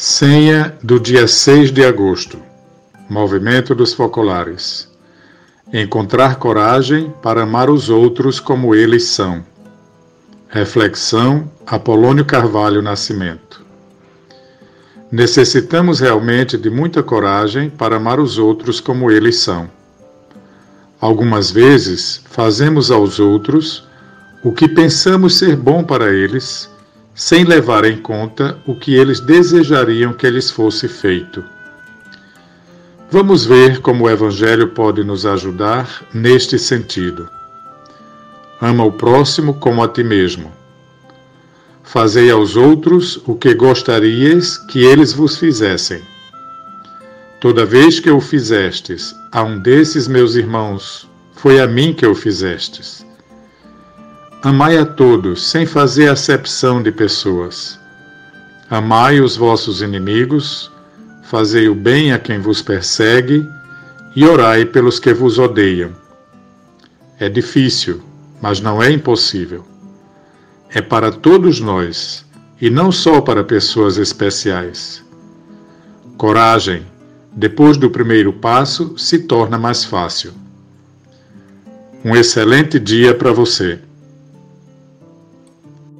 Senha do dia 6 de agosto. Movimento dos Focolares. Encontrar coragem para amar os outros como eles são. Reflexão Apolônio Carvalho Nascimento. Necessitamos realmente de muita coragem para amar os outros como eles são. Algumas vezes fazemos aos outros o que pensamos ser bom para eles sem levar em conta o que eles desejariam que lhes fosse feito. Vamos ver como o Evangelho pode nos ajudar neste sentido. Ama o próximo como a ti mesmo. Fazei aos outros o que gostarias que eles vos fizessem. Toda vez que o fizestes a um desses meus irmãos, foi a mim que o fizestes. Amai a todos, sem fazer acepção de pessoas. Amai os vossos inimigos, fazei o bem a quem vos persegue e orai pelos que vos odeiam. É difícil, mas não é impossível. É para todos nós e não só para pessoas especiais. Coragem, depois do primeiro passo, se torna mais fácil. Um excelente dia para você.